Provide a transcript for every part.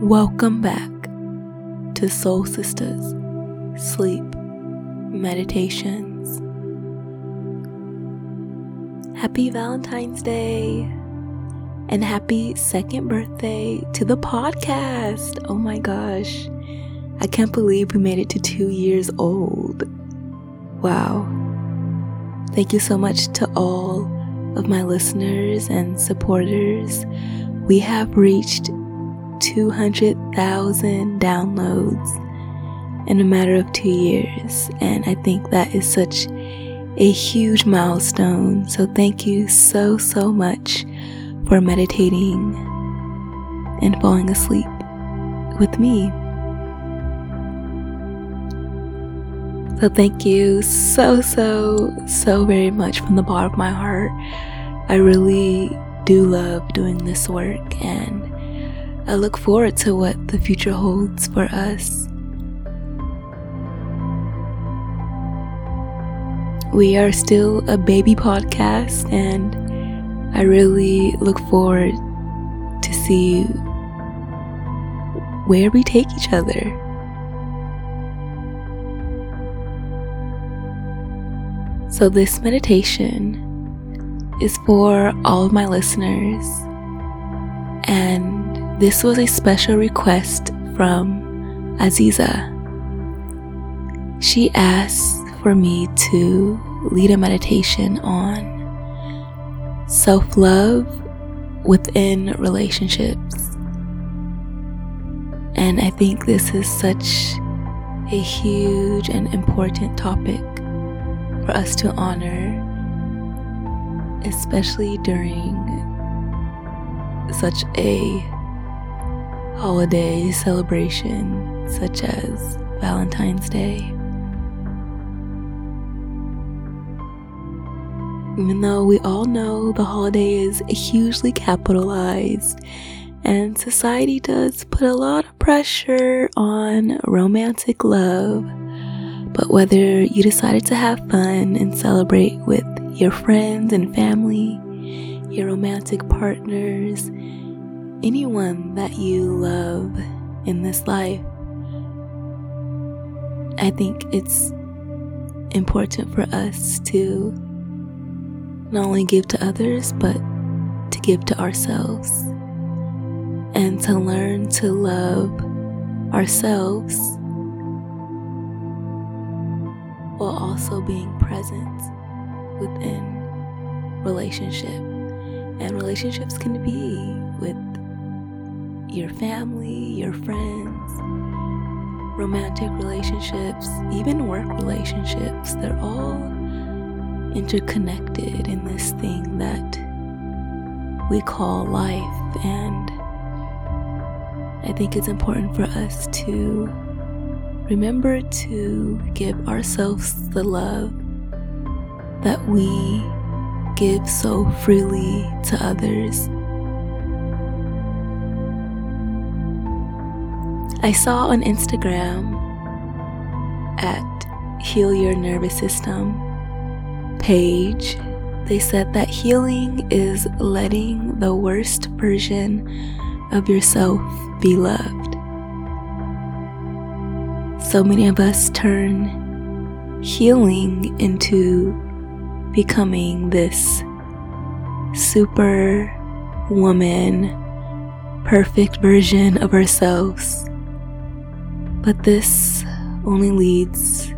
Welcome back to Soul Sistas Sleep Meditations. Happy Valentine's Day and happy second birthday to the podcast. Oh my gosh, I can't believe we made it to two years old. Wow. Thank you so much to all of my listeners and supporters. We have reached 200,000 downloads in a matter of two years. And I think that is such a huge milestone. So thank you so, so much for meditating and falling asleep with me. So thank you so, so, so very much from the bottom of my heart. I really do love doing this work and I look forward to what the future holds for us. We are still a baby podcast, and I really look forward to see where we take each other. So, this meditation is for all of my listeners, and this was a special request from Aziza. She asked for me to lead a meditation on self love within relationships. And I think this is such a huge and important topic for us to honor, especially during such a holiday celebration such as Valentine's Day. Even though we all know the holiday is hugely capitalized and society does put a lot of pressure on romantic love, but whether you decided to have fun and celebrate with your friends and family, your romantic partners, anyone that you love in this life. I think it's important for us to not only give to others, but to give to ourselves and to learn to love ourselves while also being present within relationship and relationships can be with your family, your friends, romantic relationships, even work relationships, they're all interconnected in this thing that we call life. And I think it's important for us to remember to give ourselves the love that we give so freely to others I saw on Instagram at Heal Your Nervous System page, they said that healing is letting the worst version of yourself be loved. So many of us turn healing into becoming this super woman, perfect version of ourselves but this only leads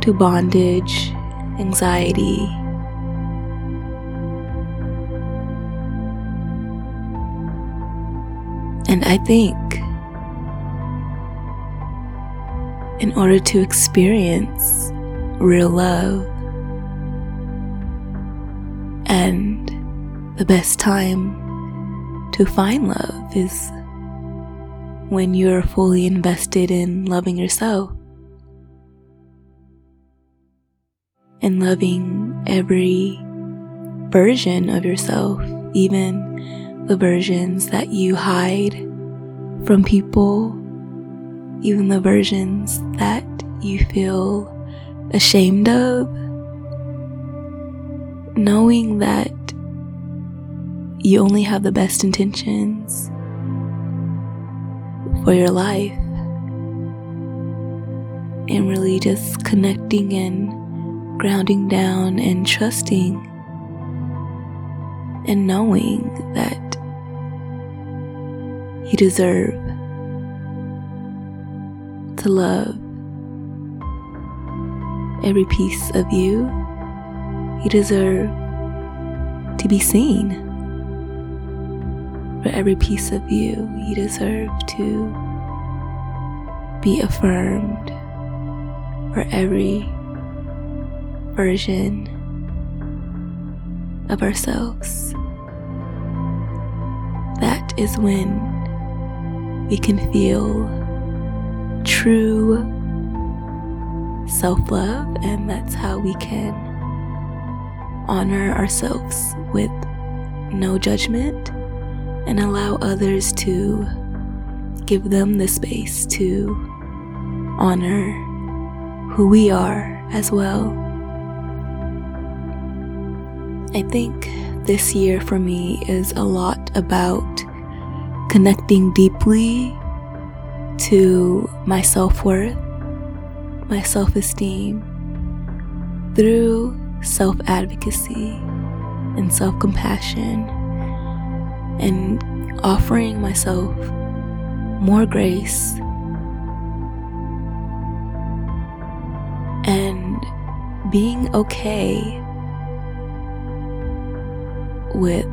to bondage, anxiety, and I think in order to experience real love and the best time to find love is when you're fully invested in loving yourself and loving every version of yourself, even the versions that you hide from people, even the versions that you feel ashamed of, knowing that you only have the best intentions for your life. And really just connecting and grounding down and trusting and knowing that you deserve to love every piece of you. You deserve to be seen. For every piece of you, you deserve to be affirmed. For every version of ourselves. That is when we can feel true self love, and that's how we can honor ourselves with no judgment and allow others to give them the space to honor who we are as well. I think this year for me is a lot about connecting deeply to my self worth, my self esteem through self advocacy and self compassion, and offering myself more grace and being okay with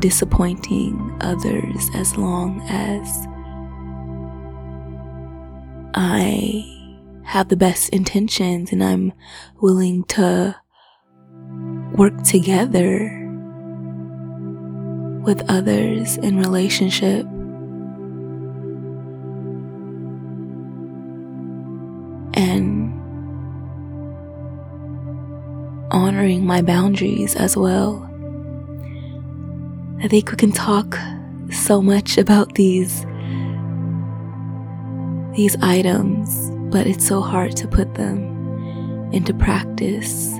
disappointing others as long as I have the best intentions and I'm willing to work together with others in relationship. And honoring my boundaries as well. I think we can talk so much about these these items, but it's so hard to put them into practice.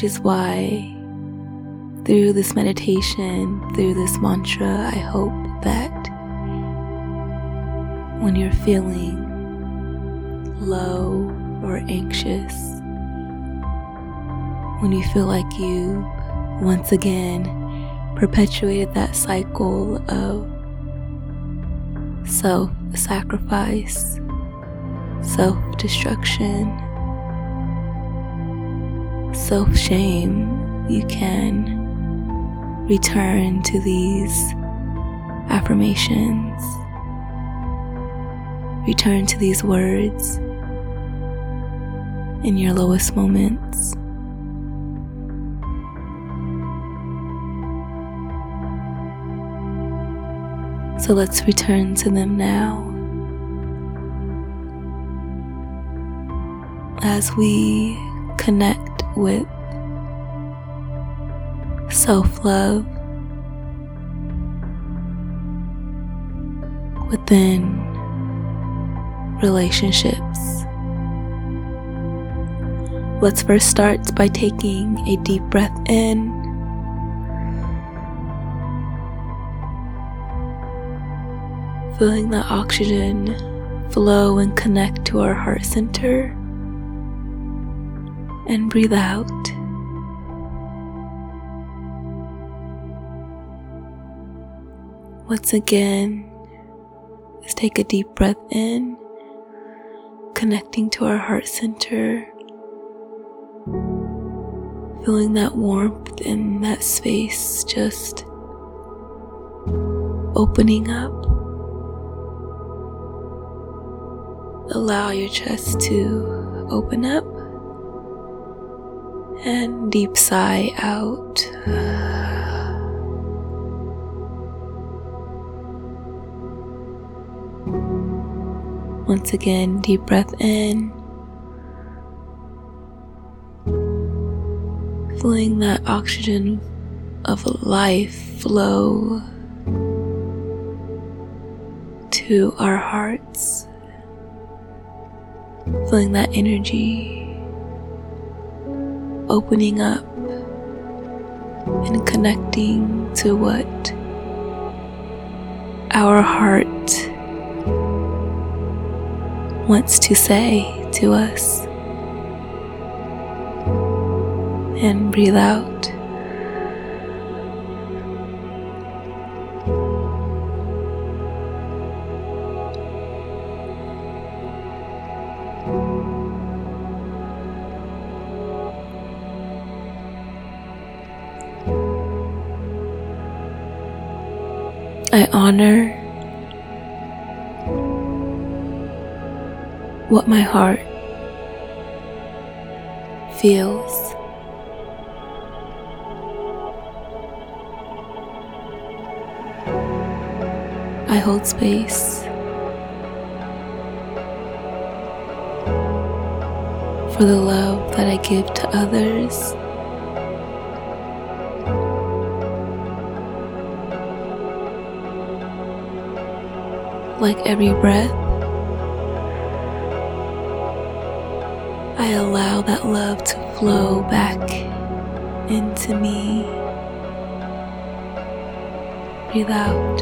Which is why through this meditation, through this mantra, I hope that when you're feeling low or anxious, when you feel like you once again perpetuated that cycle of self sacrifice, self destruction, self shame, you can return to these affirmations. Return to these words in your lowest moments. So let's return to them now. As we connect with self love within relationships. Let's first start by taking a deep breath in. Feeling the oxygen flow and connect to our heart center. And breathe out. Once again, let's take a deep breath in, connecting to our heart center, feeling that warmth in that space just opening up. Allow your chest to open up and deep sigh out. Once again, deep breath in. Feeling that oxygen of life flow to our hearts. feeling that energy opening up and connecting to what our heart wants to say to us. And breathe out. Honor what my heart feels. I hold space for the love that I give to others. Like every breath, I allow that love to flow back into me. Breathe out.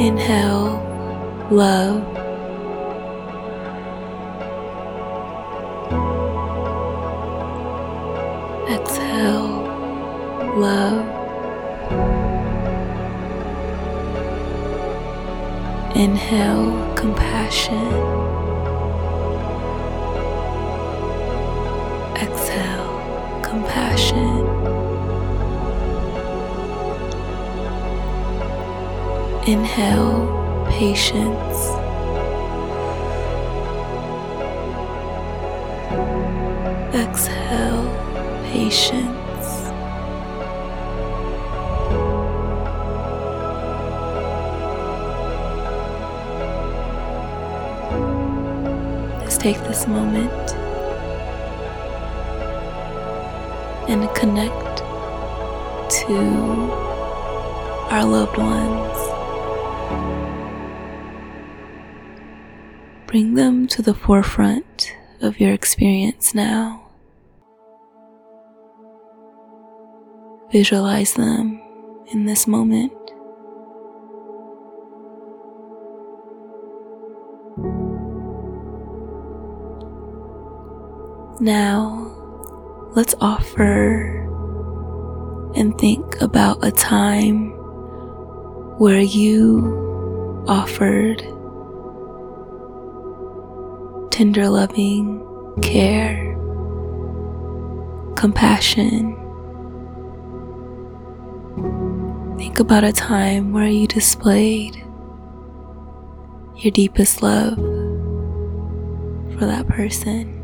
Inhale, love. Exhale, love. Inhale compassion. Exhale compassion. Inhale patience. Exhale patience. Take this moment and connect to our loved ones. Bring them to the forefront of your experience now. Visualize them in this moment. Now, let's offer and think about a time where you offered tender loving care, compassion. Think about a time where you displayed your deepest love for that person.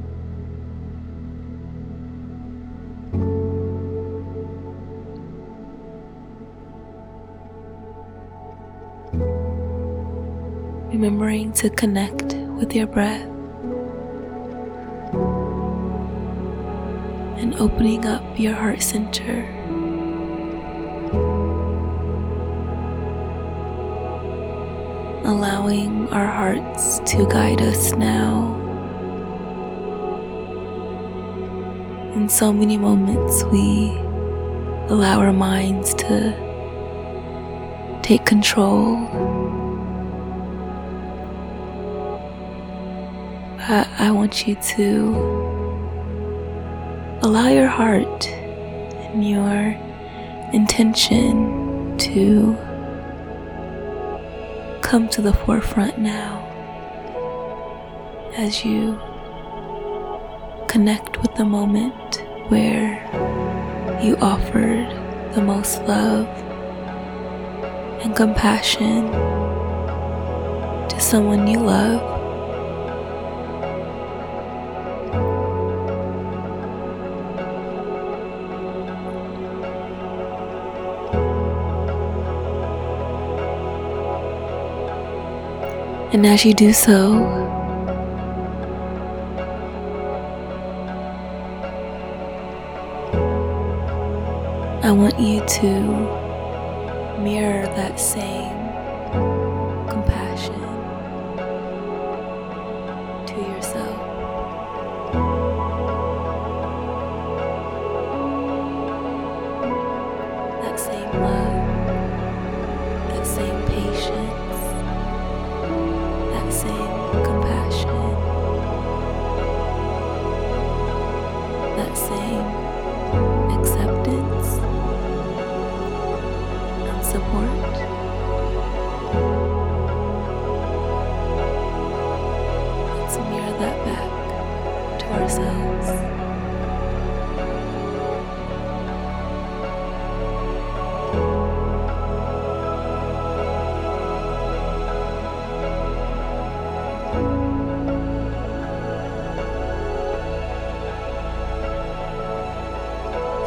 Remembering to connect with your breath and opening up your heart center. Allowing our hearts to guide us now. In so many moments, we allow our minds to take control I, I want you to allow your heart and your intention to come to the forefront now as you connect with the moment where you offered the most love and compassion to someone you love. And as you do so, I want you to mirror that same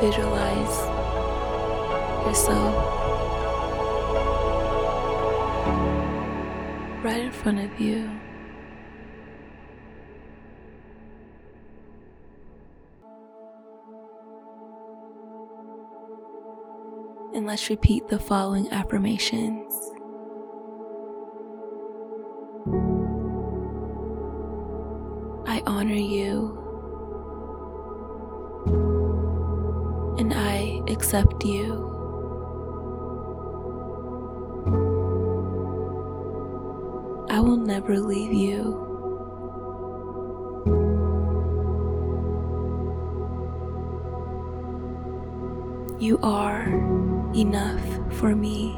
visualize yourself right in front of you. And let's repeat the following affirmations. Accept you. I will never leave you. You are enough for me.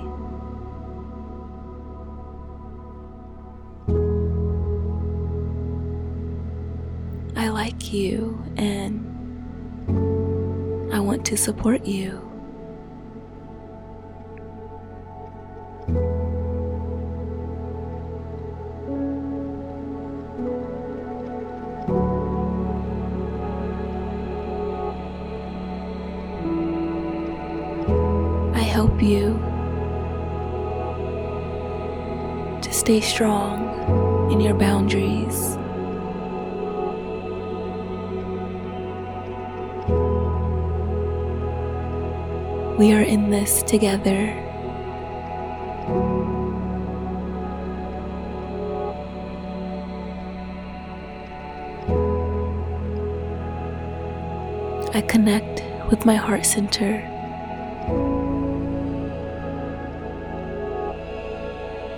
I like you to support you. I help you to stay strong in your boundaries. We are in this together. I connect with my heart center.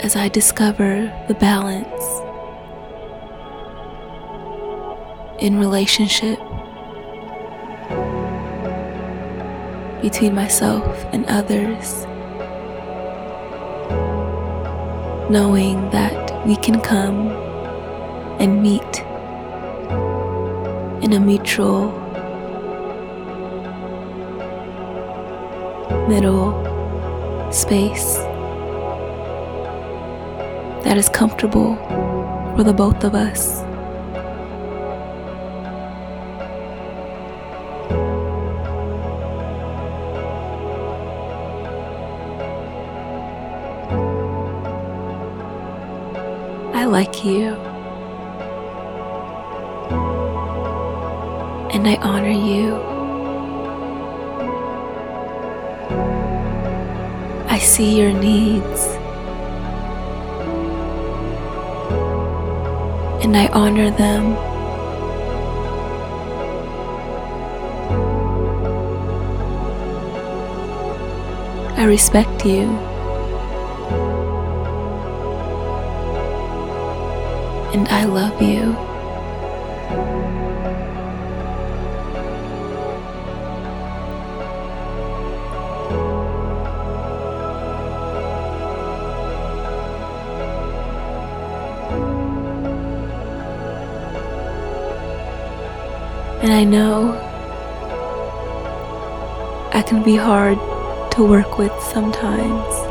As I discover the balance in relationship between myself and others, knowing that we can come and meet in a mutual middle space that is comfortable for the both of us. Like you. And I honor you. I see your needs. And I honor them. I respect you. And I love you. And I know I can be hard to work with sometimes.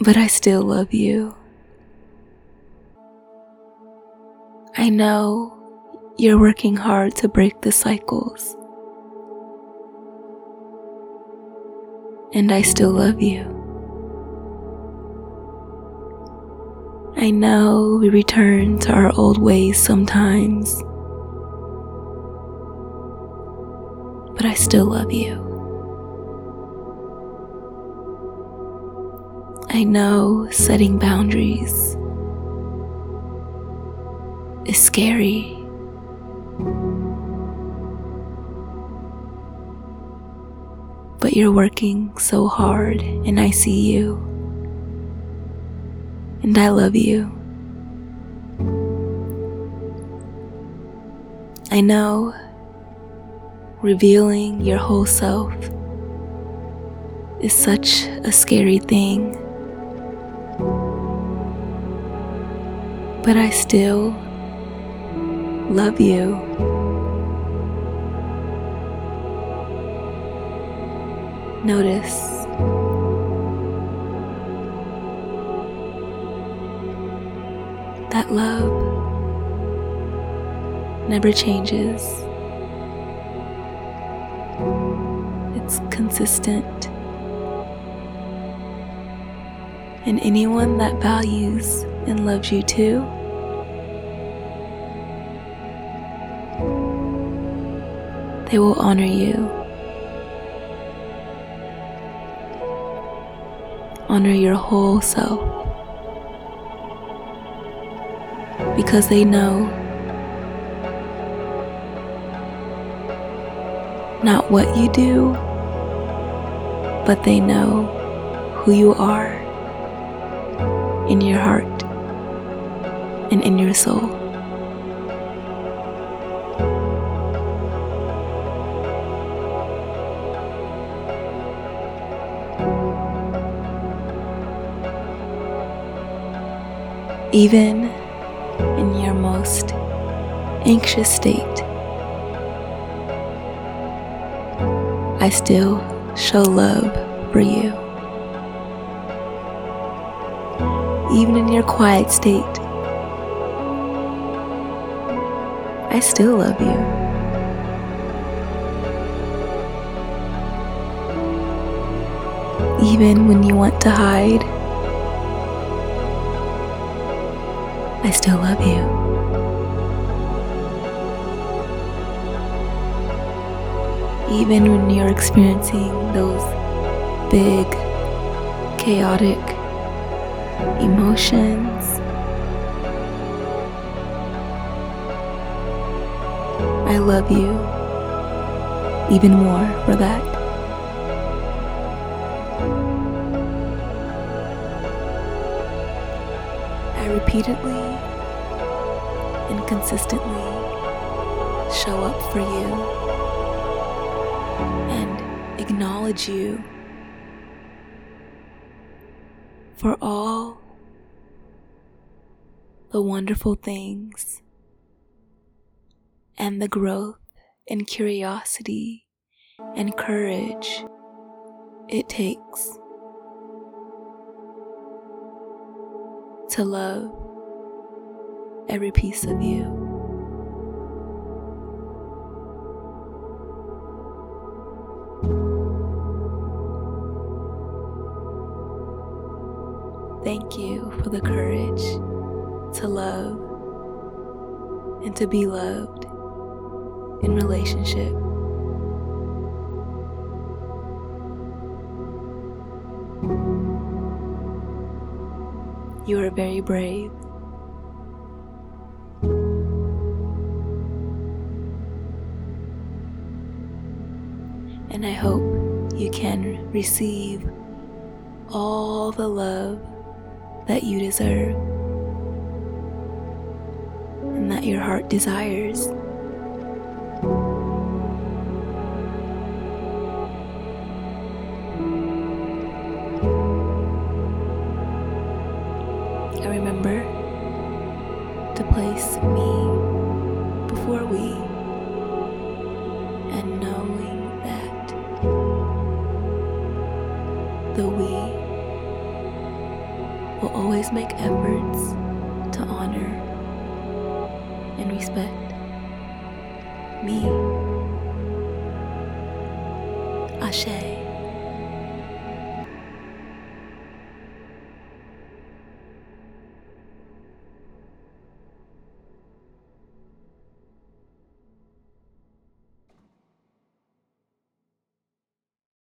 But I still love you. I know you're working hard to break the cycles, and I still love you. I know we return to our old ways sometimes, but I still love you. I know setting boundaries is scary. But you're working so hard, and I see you. And I love you. I know revealing your whole self is such a scary thing. But I still love you. Notice that love never changes. It's consistent. And anyone that values and loves you too. They will honor you. Honor your whole self. Because they know not what you do, but they know who you are in your heart and in your soul. even in your most anxious state. I still show love for you. Even in your quiet state, I still love you. Even when you want to hide, I still love you. Even when you're experiencing those big, chaotic emotions, I love you even more for that. I repeatedly and consistently show up for you and acknowledge you for all the wonderful things and the growth and curiosity and courage it takes to love every piece of you. Thank you for the courage to love and to be loved in relationship. You are very brave. And I hope you can receive all the love that you deserve and that your heart desires. Always make efforts to honor and respect me.